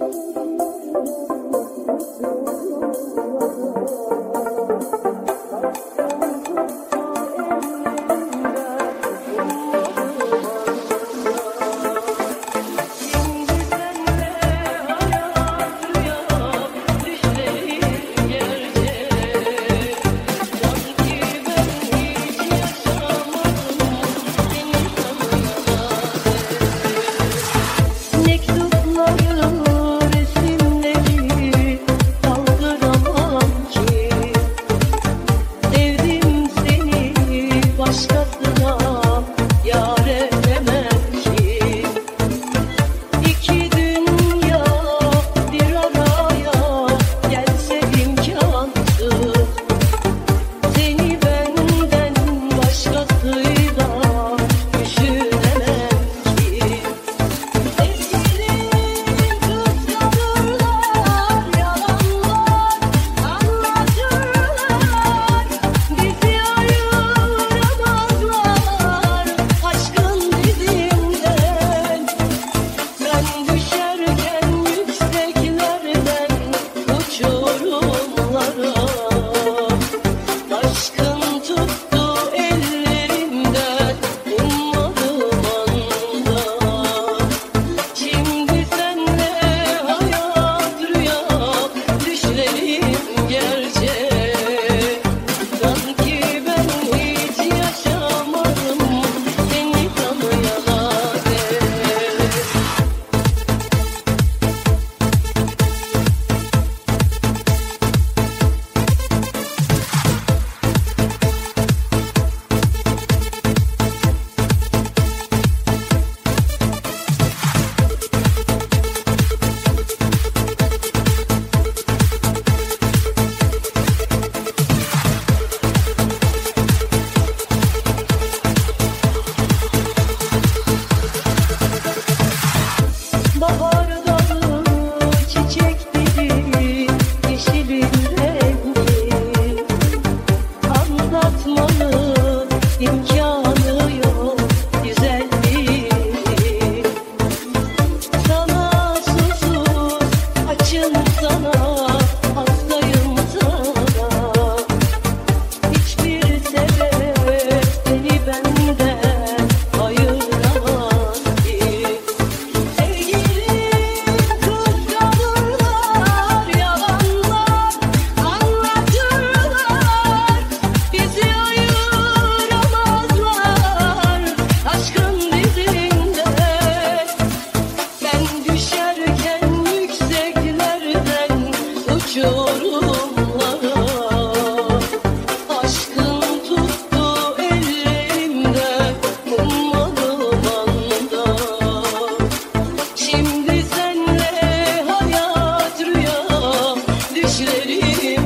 Mektupları, you.